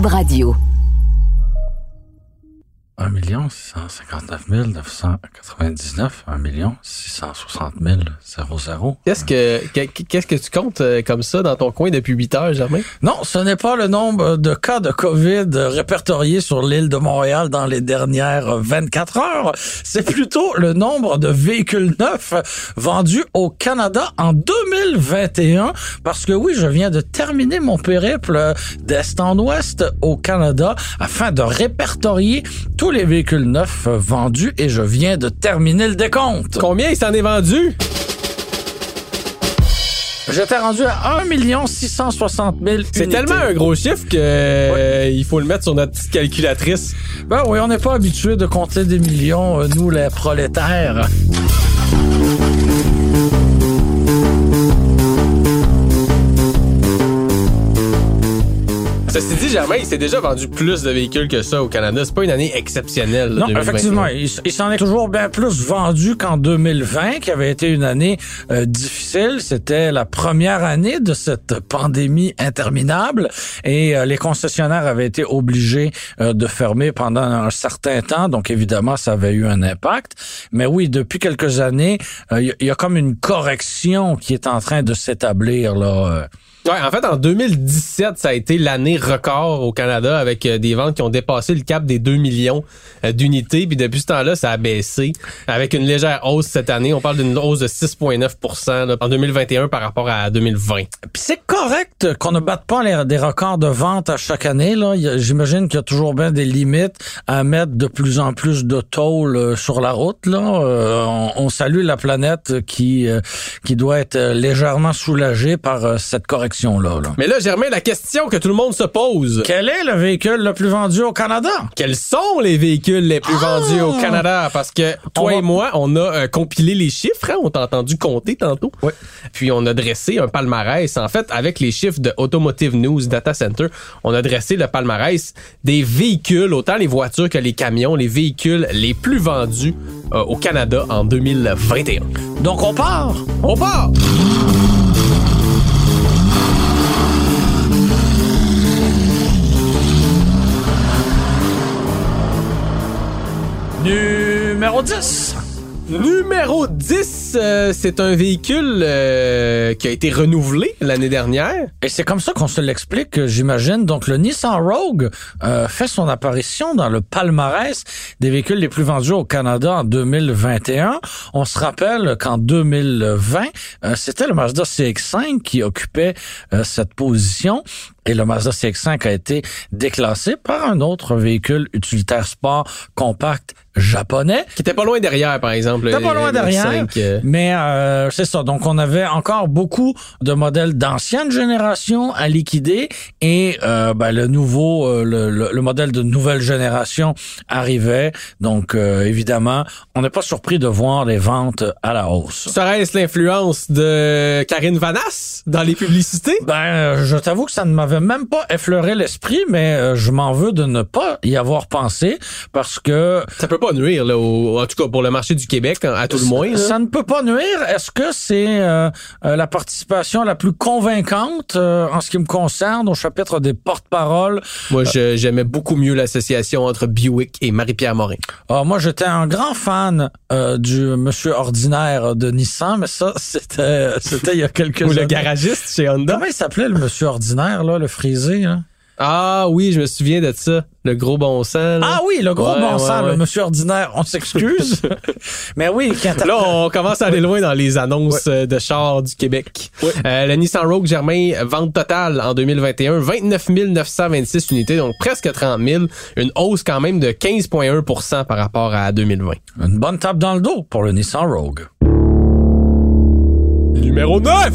Radio. 1 659 999, 1 660 00. Qu'est-ce que, qu'est-ce que tu comptes euh, comme ça dans ton coin depuis 8 heures, Germain? Non, ce n'est pas le nombre de cas de COVID répertoriés sur l'île de Montréal dans les dernières 24 heures. C'est plutôt le nombre de véhicules neufs vendus au Canada en 2021. Parce que oui, je viens de terminer mon périple d'est en ouest au Canada afin de répertorier tous les véhicules neufs vendus et je viens de terminer le décompte. Combien il s'en est vendu? J'étais rendu à 1 660 000 C'est tellement un gros chiffre que euh, il faut le mettre sur notre petite calculatrice. Ben oui, on n'est pas habitué de compter des millions, euh, nous les prolétaires. Ceci dit, Germain, il s'est déjà vendu plus de véhicules que ça au Canada. C'est pas une année exceptionnelle. non, effectivement. Il, s'en est toujours bien plus vendu qu'en 2020, qui avait été une année euh, difficile. C'était la première année de cette pandémie interminable et euh, les concessionnaires avaient été obligés euh, de fermer pendant un certain temps. Donc, évidemment, ça avait eu un impact. Mais oui, depuis quelques années, il y, a comme une correction qui est en train de s'établir là Ouais, en fait, en 2017, ça a été l'année record au Canada avec euh, des ventes qui ont dépassé le cap des 2 millions euh, d'unités. Puis depuis ce temps-là, ça a baissé avec une légère hausse cette année. On parle d'une hausse de 6,9% en 2021 par rapport à 2020. Puis c'est correct qu'on ne batte pas les, des records de vente à chaque année. Là, J'imagine qu'il y a toujours bien des limites à mettre de plus en plus de tôle euh, sur la route. Là, on, on, salue la planète qui qui doit être légèrement soulagée par cette correction mais là, Germain, la question que tout le monde se pose. Quel est le véhicule le plus vendu au Canada? Quels sont les véhicules les plus vendus au ah! Canada? Parce que toi et moi, on a euh, compilé les chiffres. Hein? On t'a entendu compter tantôt. Oui. Puis on a dressé un palmarès. En fait, avec les chiffres de Automotive News Data Center, on a dressé le palmarès des véhicules, autant les voitures que les camions, les véhicules les plus vendus euh, au Canada en 2021. Donc on part! On part! Numéro 10. Numéro 10, euh, c'est un véhicule euh, qui a été renouvelé l'année dernière. Et c'est comme ça qu'on se l'explique, j'imagine. Donc, le Nissan Rogue euh, fait son apparition dans le palmarès des véhicules les plus vendus au Canada en 2021. On se rappelle qu'en 2020, c'était le Mazda CX-5 qui occupait cette position. Et le Mazda CX-5 a été déclassé par un autre véhicule utilitaire sport compact japonais. Qui était pas loin derrière, par exemple. Était pas loin derrière. Euh. Mais euh, c'est ça. Donc, on avait encore beaucoup de modèles d'ancienne génération à liquider et euh, ben, le nouveau, euh, le, le, modèle de nouvelle génération arrivait. Donc, évidemment, on n'est pas surpris de voir les ventes à la hausse. Serait-ce l'influence de Karine Vanas dans les publicités? Ben, je t'avoue que ça ne m'avait même pas effleuré l'esprit, mais euh, je m'en veux de ne pas y avoir pensé parce que ça peut pas nuire là, en tout cas pour le marché du Québec à tout le moins. Ça ne peut pas nuire. Est-ce que c'est euh, euh, la participation la plus convaincante en ce qui me concerne au chapitre des porte-paroles? Moi, j'aimais beaucoup mieux l'association entre Buick et Marie-Pierre Morin. Ah, moi, j'étais un grand fan du Monsieur ordinaire de Nissan, mais ça, c'était c'était il y a quelques Ou le garagiste chez Honda. Comment il s'appelait le Monsieur ordinaire là le frisé. Hein? Ah oui, je me souviens de ça. Le gros bon sang. Ah oui, le gros bon sang, le monsieur ordinaire. On s'excuse. Mais oui, quand Là, on commence à aller loin dans les annonces euh, de chars du Québec. Euh, le Nissan Rogue Germain, vente totale en 2021, 29 926 unités, donc presque 30 000. Une hausse quand même de 15,1% par rapport à 2020. Une bonne tape dans le dos pour le Nissan Rogue. Numéro 9!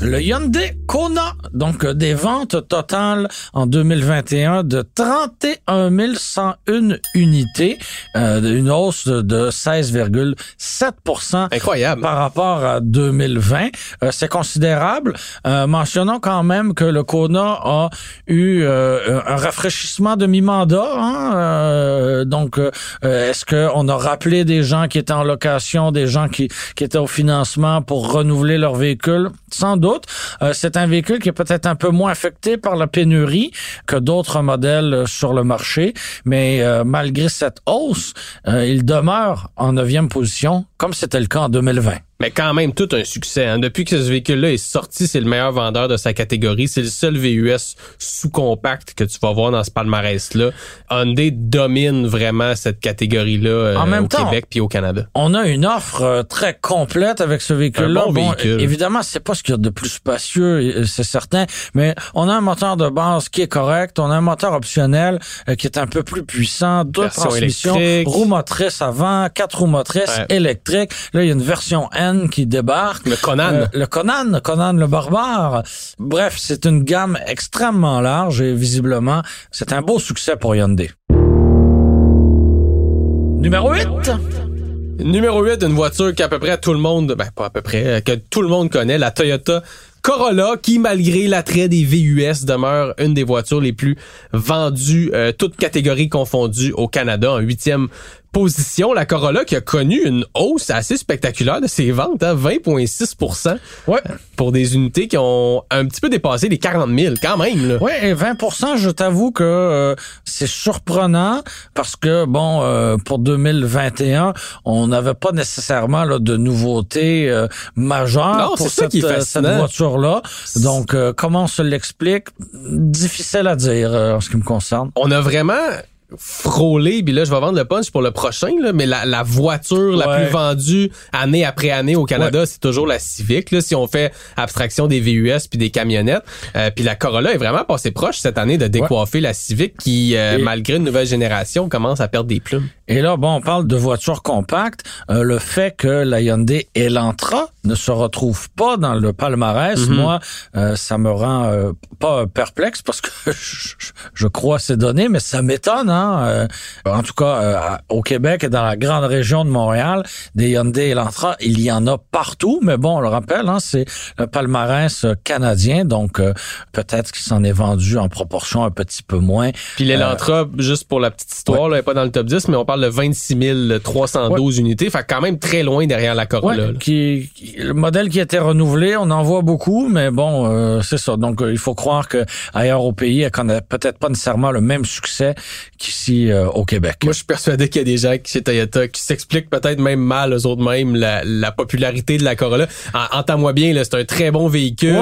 Le Hyundai Kona, donc euh, des ventes totales en 2021 de 31 101 unités, euh, une hausse de 16,7% Incroyable. par rapport à 2020. Euh, c'est considérable. Euh, mentionnons quand même que le Kona a eu un rafraîchissement de mi-mandat. Hein? Donc, est-ce qu'on a rappelé des gens qui étaient en location, des gens qui, qui étaient au financement pour renouveler leur véhicule? Sans doute. C'est un véhicule qui est peut-être un peu moins affecté par la pénurie que d'autres modèles euh, sur le marché, mais euh, malgré cette hausse, euh, il demeure en neuvième position, comme c'était le cas en 2020. Mais quand même, tout un succès. hein. Depuis que ce véhicule-là est sorti, c'est le meilleur vendeur de sa catégorie. C'est le seul VUS sous-compact que tu vas voir dans ce palmarès-là. Hyundai domine vraiment cette catégorie-là euh, même au temps, Québec puis au Canada. On a une offre euh, très complète avec ce véhicule-là. Un bon véhicule. évidemment, c'est pas ce qu'il y a de plus spacieux, euh, c'est certain, mais on a un moteur de base qui est correct, on a un moteur optionnel qui est un peu plus puissant, deux transmissions, roues motrices avant, quatre roues motrices Ouais. électriques. Là, il y a une version Qui débarque. Le Conan. Euh, le Conan, Conan le barbare. Bref, c'est une gamme extrêmement large et visiblement, c'est un beau succès pour Hyundai. Numéro 8. Numéro 8, une voiture qu'à peu près tout le monde, ben pas à peu près, que tout le monde connaît, la Toyota Corolla, qui malgré l'attrait des VUS demeure une des voitures les plus vendues, euh, toutes catégories confondues au Canada, en huitième position. La Corolla qui a connu une hausse assez spectaculaire de ses ventes, hein, 20,6% Ouais. pour des unités qui ont un petit peu dépassé les 40 000 quand même. Là. Oui, et 20% je t'avoue que euh, c'est surprenant parce que, bon, euh, pour 2021, on n'avait pas nécessairement là, de nouveautés euh, majeures Non, pour cette, qui est euh, cette voiture-là. Donc, euh, comment on se l'explique? Difficile à dire euh, en ce qui me concerne. on a vraiment frôlé, puis là je vais vendre le punch pour le prochain, là, mais la, la voiture la plus vendue année après année au Canada, c'est toujours la Civic. Là, si on fait abstraction des VUS puis des camionnettes, euh, puis la Corolla est vraiment passée proche cette année de décoiffer la Civic qui, euh, malgré une nouvelle génération, commence à perdre des plumes. Et là, bon, on parle de voitures compactes. Euh, le fait que la Hyundai Elantra ne se retrouve pas dans le palmarès, Mhm. moi, euh, ça me rend euh, pas perplexe parce que je, je crois ces données, mais ça m'étonne. Hein? En tout cas, au Québec et dans la grande région de Montréal, des Hyundai Elantra, il y en a partout. Mais bon, on le rappelle, hein, c'est le palmarès canadien, donc peut-être qu'il s'en est vendu en proportion un petit peu moins. Puis l'Elantra, juste pour la petite histoire, là, elle est pas dans le top 10, mais on parle de 26 312 unités, fait quand même très loin derrière la Corolla. Ouais, qui, qui- le modèle qui a été renouvelé, on en voit beaucoup, mais bon, euh, c'est ça. Donc, euh, il faut croire que ailleurs au pays, elle connaît peut-être pas nécessairement le même succès qu'ici euh, au Québec. Moi, je suis persuadé qu'il y a des gens qui, chez Toyota qui s'expliquent peut-être même mal eux autres mêmes la, la popularité de la Corolla. En- Entends-moi bien, c'est un très bon véhicule,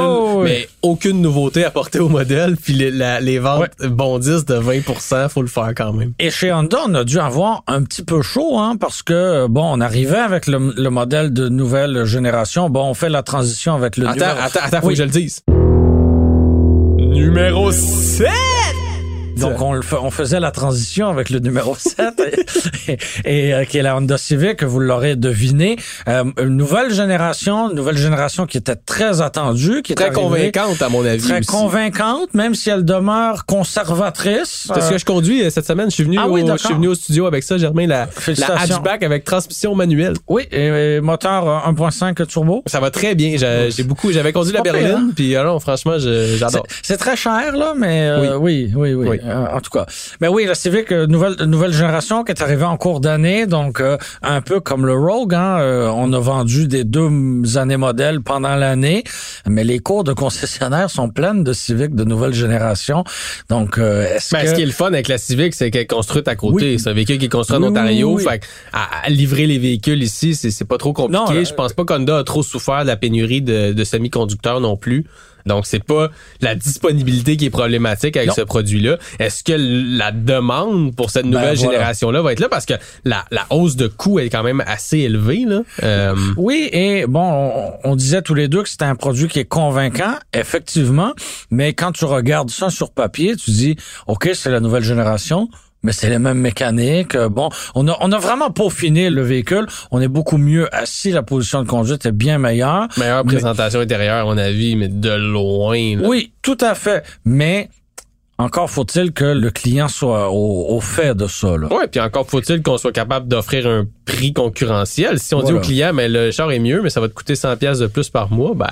mais aucune nouveauté apportée au modèle. Puis les, la- les ventes bondissent de 20% faut le faire quand même. Et chez Honda, on a dû avoir un petit peu chaud, hein, parce que bon, on arrivait avec le, le modèle de nouvelle génération. Bon, on fait la transition avec le Attends, numéro. attends, attends, faut Oui. que je le dise. Numéro 7! Donc, on, on faisait la transition avec le numéro 7, et, et, euh, qui est la Honda Civic, vous l'aurez deviné. Euh, une nouvelle génération, une nouvelle génération qui était très attendue, qui est Très arrivée convaincante, à mon avis. Très aussi. convaincante, même si elle demeure conservatrice. C'est ce Euh, que je conduis euh, cette semaine. Je suis venu, Ah oui, au, je suis venu au studio avec ça, Germain, la, la hatchback avec transmission manuelle. oui, et, et moteur euh, 1.5 turbo. Ça va très bien. J'ai beaucoup, j'avais conduit la berline, hein? puis alors, franchement, j'adore. c'est très cher, là, mais euh, oui, oui, oui. Oui. Euh, en tout cas. Mais oui, la Civic, euh, nouvelle, nouvelle génération qui est arrivée en cours d'année, donc euh, un peu comme le Rogue, hein, euh, on a vendu des deux années modèles pendant l'année, mais les cours de concessionnaires sont pleines de Civic de nouvelle génération. Donc, euh, est-ce Ben, que... Ce qui est le fun avec la Civic, c'est qu'elle est construite à côté. Oui. C'est un véhicule qui est construit en Oui, oui, Ontario. oui. Fait que à, à livrer les véhicules ici, c'est c'est pas trop compliqué. Non, Je pense pas qu'Honda a trop souffert de la pénurie de, de semi-conducteurs non plus. Donc, c'est pas la disponibilité qui est problématique avec Non. ce produit-là. Est-ce que la demande pour cette nouvelle Ben, voilà. génération-là va être là? Parce que la, la hausse de coût est quand même assez élevée. Là. Euh, Oui, et bon, on, on disait tous les deux que c'était un produit qui est convaincant, effectivement, mais quand tu regardes ça sur papier, tu dis, OK, c'est la nouvelle génération, mais c'est les mêmes mécaniques. Euh, Bon, on a, on a vraiment peaufiné le véhicule. On est beaucoup mieux assis. La position de conduite est bien meilleure. Meilleure Mais- présentation intérieure, à mon avis, mais de loin. là. Oui, tout à fait. Mais encore faut-il que le client soit au, au fait de ça. Là. Ouais, puis encore faut-il qu'on soit capable d'offrir un prix concurrentiel. Si on dit au client, mais le char est mieux, mais ça va te coûter 100 pièces de plus par mois, ben,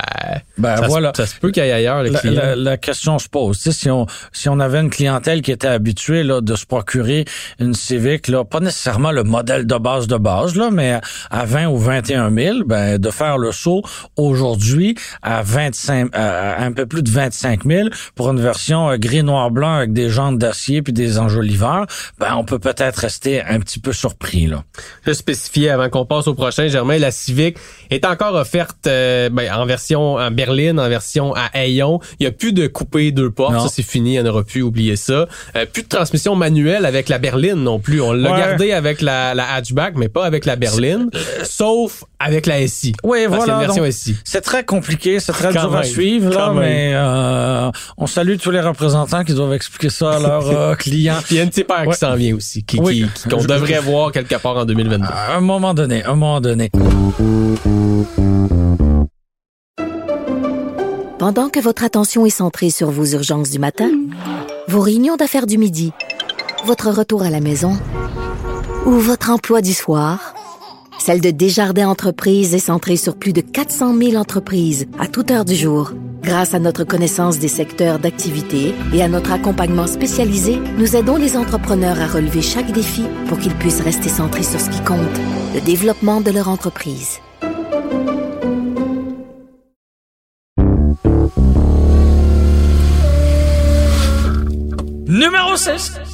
Ben ça, voilà. ça se peut qu'il y ait ailleurs le La, client. la- la question se pose. Tu sais, si on si on avait une clientèle qui était habituée là, de se procurer une Civic, là, pas nécessairement le modèle de base de base, là, mais à 20 ou 21 000, ben, de faire le saut aujourd'hui à 25, à, à un peu plus de 25 000 pour une version euh, gris noir blanc avec des jantes d'acier puis des enjoliveurs, ben on peut peut-être rester un petit peu surpris là. Spécifier avant qu'on passe au prochain, Germain, la Civic est encore offerte euh, ben, en version en berline, en version à Ayon. Il y a plus de coupé deux portes, Non. ça c'est fini, on aura pu oublier ça. Euh, plus de transmission manuelle avec la berline non plus. On l'a Ouais. gardé avec la, la hatchback, mais pas avec la berline, sauf avec la SI. Oui, voilà. une version SI. C'est très compliqué, c'est très Quand dur à suivre, là, quand mais euh, on salue tous les représentants qui doivent expliquer ça à leurs euh, clients. Il y a une petite paire Ouais. qui s'en vient aussi, qui, Oui. qui- qu'on devrait voir quelque part en 2022. À un moment donné, à un moment donné. Pendant que votre attention est centrée sur vos urgences du matin, vos réunions d'affaires du midi, votre retour à la maison ou votre emploi du soir, celle de Desjardins Entreprises est centrée sur plus de 400 000 entreprises à toute heure du jour. Grâce à notre connaissance des secteurs d'activité et à notre accompagnement spécialisé, nous aidons les entrepreneurs à relever chaque défi pour qu'ils puissent rester centrés sur ce qui compte, le développement de leur entreprise. Numéro 6.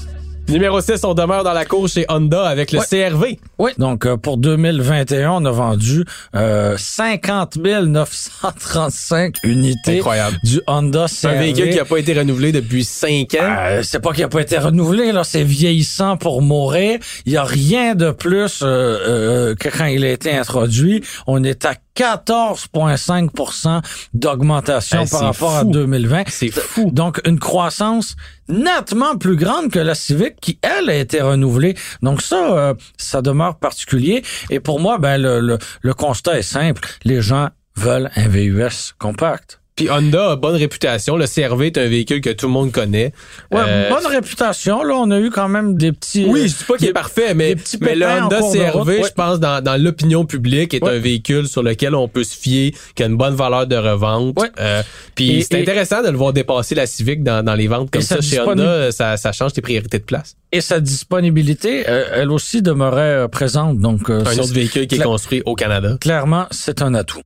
Numéro 6, on demeure dans la course chez Honda avec le Ouais. CRV. Oui, donc euh, pour 2021, on a vendu euh, 50 935 unités Incroyable. du Honda CRV. C'est un véhicule qui n'a pas été renouvelé depuis 5 ans. Euh, c'est pas qu'il a pas été renouvelé, là, c'est vieillissant pour mourir. Il y a rien de plus euh, euh, que quand il a été introduit. On est à 14,5% d'augmentation par rapport à fou. 2020. C'est fou. Donc, une croissance nettement plus grande que la Civic qui, elle, a été renouvelée. Donc ça, euh, ça demeure particulier. Et pour moi, ben le, le, le constat est simple. Les gens veulent un VUS compact. Puis Honda a bonne réputation. Le CRV est un véhicule que tout le monde connaît. Ouais, Euh, bonne réputation. Là, on a eu quand même des petits. Oui, je dis pas qu'il est parfait, mais, le Honda CRV, ouais. je pense, dans, dans l'opinion publique, est Ouais. un véhicule sur lequel on peut se fier, qui a une bonne valeur de revente. Euh, puis c'est intéressant de le voir dépasser la Civic dans, dans les ventes comme ça, chez Honda. Ça, ça change tes priorités de place. Et sa disponibilité, euh, elle aussi demeurait présente. Donc, Un autre véhicule qui est construit au Canada. clairement, c'est un atout.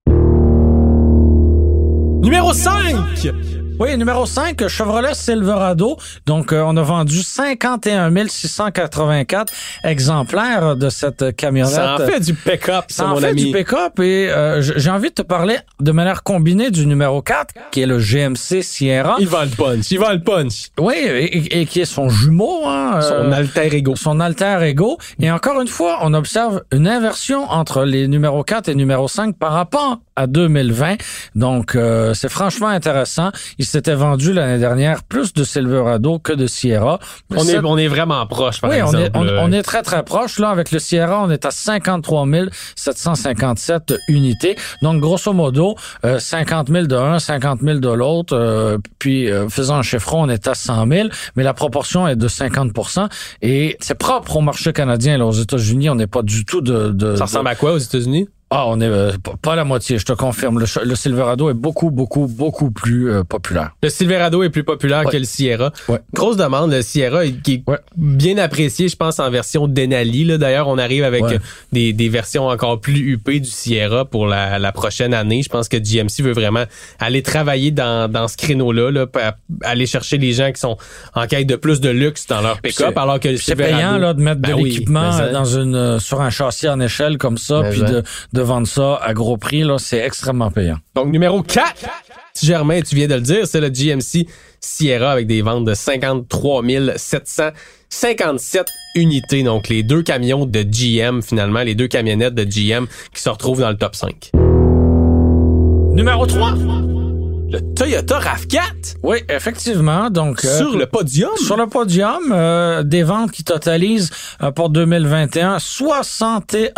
Numéro 5! Oui, numéro 5, Chevrolet Silverado. Donc, euh, on a vendu 51 684 exemplaires de cette camionnette. Ça en fait du pick-up, ça, Ça en mon fait ami. du pick-up et euh, j'ai envie de te parler de manière combinée du numéro 4, qui est le GMC Sierra. Il vend le punch. Il vend le punch. Oui, et, et qui est son jumeau. Hein, Son euh, alter ego. son alter ego. Et encore une fois, on observe une inversion entre les numéros 4 et numéro 5 par rapport à 2020. Donc, euh, c'est franchement intéressant. Il s'était vendu l'année dernière plus de Silverado que de Sierra. On est, Cette- on est vraiment proche, par oui, on est, on, on est très, très proche. Là, avec le Sierra, on est à 53 757 unités. Donc, grosso modo, euh, 50 000 de un, 50 000 de l'autre. euh, puis, euh, faisant un chiffron, on est à 100 000. Mais la proportion est de 50% Et c'est propre au marché canadien. Là, aux États-Unis, on n'est pas du tout de... de Ça ressemble à quoi aux États-Unis? Ah, on est euh, pas la moitié, je te confirme. Le, Silverado est beaucoup, beaucoup, beaucoup plus euh, populaire. Le Silverado est plus populaire Ouais. que le Sierra. Ouais. Grosse demande, le Sierra, est- qui est Ouais. bien apprécié, je pense, en version Denali. Là. D'ailleurs, on arrive avec euh, des, des versions encore plus huppées du Sierra pour la, la prochaine année. Je pense que GMC veut vraiment aller travailler dans, dans ce créneau-là, là, aller chercher les gens qui sont en quête de plus de luxe dans leur pick-up, c'est- alors que le C'est payant là de mettre de Ben l'équipement euh, dans une sur un châssis en échelle comme ça, puis de, de vendre ça à gros prix là, c'est extrêmement payant. Donc, numéro 4, Germain, tu viens de le dire, c'est le GMC Sierra avec des ventes de 53 757 unités. Donc, les deux camions de GM, finalement, les deux camionnettes de GM qui se retrouvent dans le top 5. Numéro 3. Le Toyota RAV4 Oui, effectivement. Donc euh, sur le podium. Sur le podium, euh, des ventes qui totalisent euh, pour 2021 61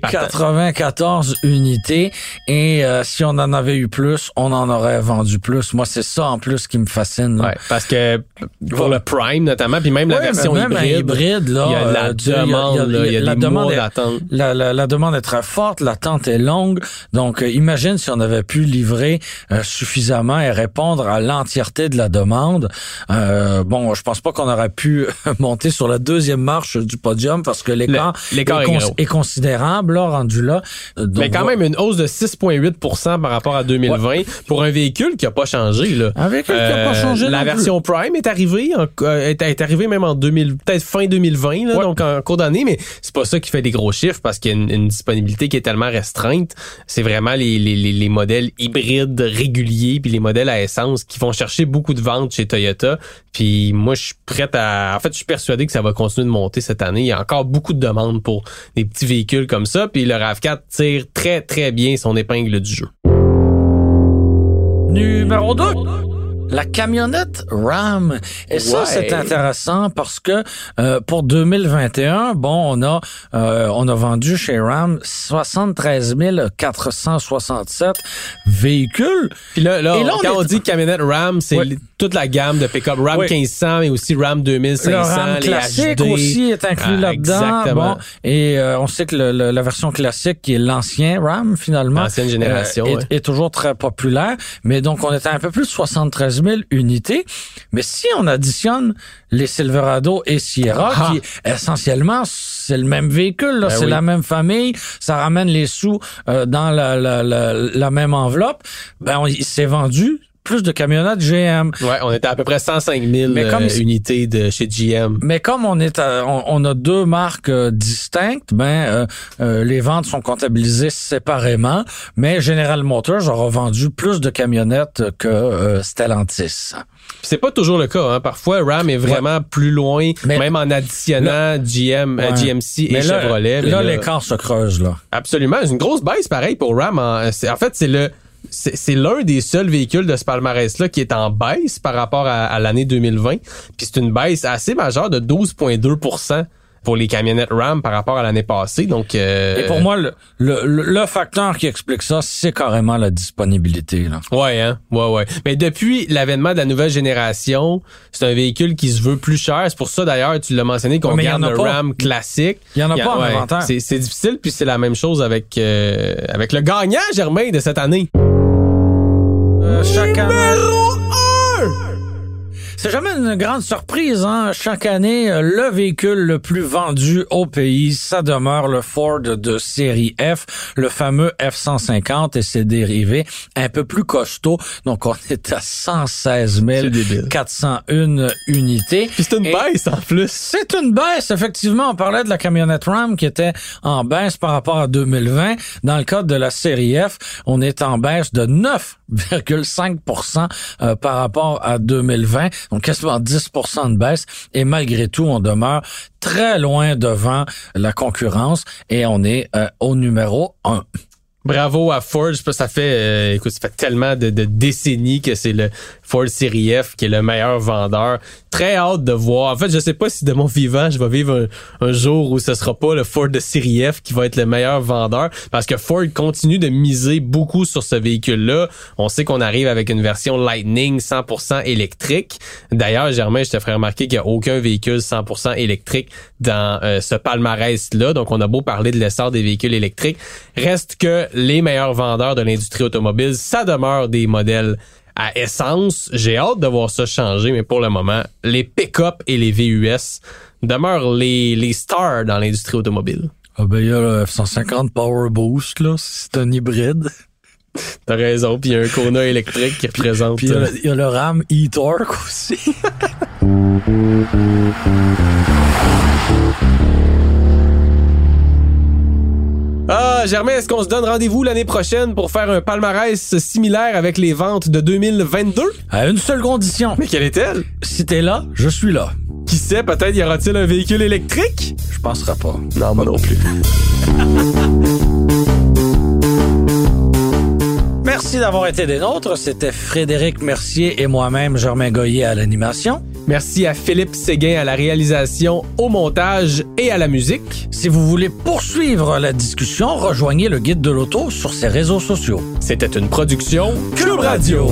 394 unités. Et si on en avait eu plus, on en aurait vendu plus. Moi, c'est ça en plus qui me fascine. là. Ouais, parce que pour le Prime notamment, puis même la Ouais, version même hybride, hybride, là, il y a de la demande, il y a- la demande est- d'attente. La, la, la demande est très forte, l'attente est longue. Donc, imagine si on avait pu livrer euh, suffisamment et répondre à l'entièreté de la demande. Euh, bon, je pense pas qu'on aurait pu monter sur la deuxième marche du podium parce que l'écart est cons- gros. est considérable, là, rendu là. Euh, donc, mais quand même une hausse de 6,8% par rapport à 2020 pour un véhicule qui a pas changé. Là. Un véhicule qui a pas changé La plus. version Prime est arrivée, en- euh, est, est arrivée même en 2000, peut-être fin 2020, là, Ouais. donc en cours d'année, mais c'est pas ça qui fait des gros chiffres parce qu'il y a une, une disponibilité qui est tellement restreinte. C'est vraiment les, les, les, les modèles hybrides réguliers puis les modèles à essence qui vont chercher beaucoup de ventes chez Toyota. Puis moi, je suis prête à... En fait, je suis persuadé que ça va continuer de monter cette année. Il y a encore beaucoup de demandes pour des petits véhicules comme ça. Puis le RAV4 tire très, très bien son épingle du jeu. Numéro 2. La camionnette Ram. Et ça, c'est intéressant parce que euh, pour 2021, bon, on a euh, on a vendu chez Ram 73 467 véhicules. Puis là, là, Et là, on quand est- on dit camionnette Ram, c'est toute la gamme de pick-up. Ram Ouais. 1500, mais aussi Ram 2500, Le Ram les classique HD. aussi est inclus Ah, là-dedans. Bon, et euh, on sait que le- le- la version classique, qui est l'ancien Ram finalement, L'ancienne génération, euh, est, ouais. est toujours très populaire. Mais donc on était à un peu plus de 73 000 unités. Mais si on additionne les Silverado et Sierra, Ah. qui essentiellement c'est le même véhicule, Ben c'est oui. la même famille, ça ramène les sous euh, dans la, la, la, la même enveloppe. Ben on- il s'est vendu plus de camionnettes GM. Ouais, on était à peu près 105 000 Mais comme euh, unités de chez GM. Mais comme on est, à- on, on a deux marques euh, distinctes, ben euh, euh, les ventes sont comptabilisées séparément. Mais General Motors aura vendu plus de camionnettes que Stellantis. C'est pas toujours le cas. Hein. Parfois, Ram est vraiment plus loin, Mais- même en additionnant GM, Ouais. GMC et là, Chevrolet. là, l'écart se creuse là. Absolument. C'est une grosse baisse, pareil, pour Ram. En fait, c'est le c'est l'un des seuls véhicules de ce palmarès-là qui est en baisse par rapport à, à l'année 2020. Puis c'est une baisse assez majeure de 12,2% pour les camionnettes Ram par rapport à l'année passée. Donc, euh, Et pour moi, le, le, le- facteur qui explique ça, c'est carrément la disponibilité. Là. Ouais, hein? Ouais, ouais. Mais depuis l'avènement de la nouvelle génération, c'est un véhicule qui se veut plus cher. C'est pour ça, d'ailleurs, tu l'as mentionné, qu'on Ouais, garde le pas. Ram classique. Il y en a pas en ouais, inventaire. C'est, c'est difficile, puis c'est la même chose avec, euh, avec le gagnant, Germain, de cette année. Euh, chaque année. C'est jamais une grande surprise, hein. Chaque année, euh, le véhicule le plus vendu au pays, ça demeure le Ford de série F, le fameux F-150 et ses dérivés un peu plus costauds. Donc, on est à 116 C'est débile. 401 unités. Puis c'est une Et- baisse, en plus. c'est une baisse, effectivement. On parlait de la camionnette Ram qui était en baisse par rapport à 2020. Dans le cadre de la série F, on est en baisse de 9,5% euh, par rapport à 2020. Donc quasiment 10 de baisse. Et malgré tout, on demeure très loin devant la concurrence et on est euh, au numéro 1. Bravo à Ford. Sais pas, ça fait, euh, écoute, ça fait tellement de, décennies que c'est le Ford Série F qui est le meilleur vendeur. Très hâte de voir. En fait, je sais pas si de mon vivant, je vais vivre un, jour où ce sera pas le Ford de Série F qui va être le meilleur vendeur parce que Ford continue de miser beaucoup sur ce véhicule-là. On sait qu'on arrive avec une version Lightning 100% électrique. D'ailleurs, Germain, je te ferai remarquer qu'il n'y a aucun véhicule 100% électrique dans euh, ce palmarès-là. Donc, on a beau parler de l'essor des véhicules électriques. Reste que les meilleurs vendeurs de l'industrie automobile, ça demeure des modèles à essence. J'ai hâte de voir ça changer, mais pour le moment, les pick-up et les VUS demeurent les, les stars dans l'industrie automobile. Ah ben, il y a le F-150 Power Boost, là. C'est un hybride. T'as raison, puis il y a un Kona électrique qui représente... Puis il y a euh, y, a le Ram e-Torque aussi. Ah, Germain, est-ce qu'on se donne rendez-vous l'année prochaine pour faire un palmarès similaire avec les ventes de 2022? à une seule condition. Mais quelle est-elle? Si t'es là, je suis là. Qui sait, peut-être y aura-t-il un véhicule électrique? Je penserai pas. Non, moi non plus. Merci d'avoir été des nôtres. C'était Frédéric Mercier et moi-même, Germain Goyer à l'animation. Merci à Philippe Séguin à la réalisation, au montage et à la musique. Si vous voulez poursuivre la discussion, rejoignez le guide de l'auto sur ses réseaux sociaux. C'était une production Cube Radio.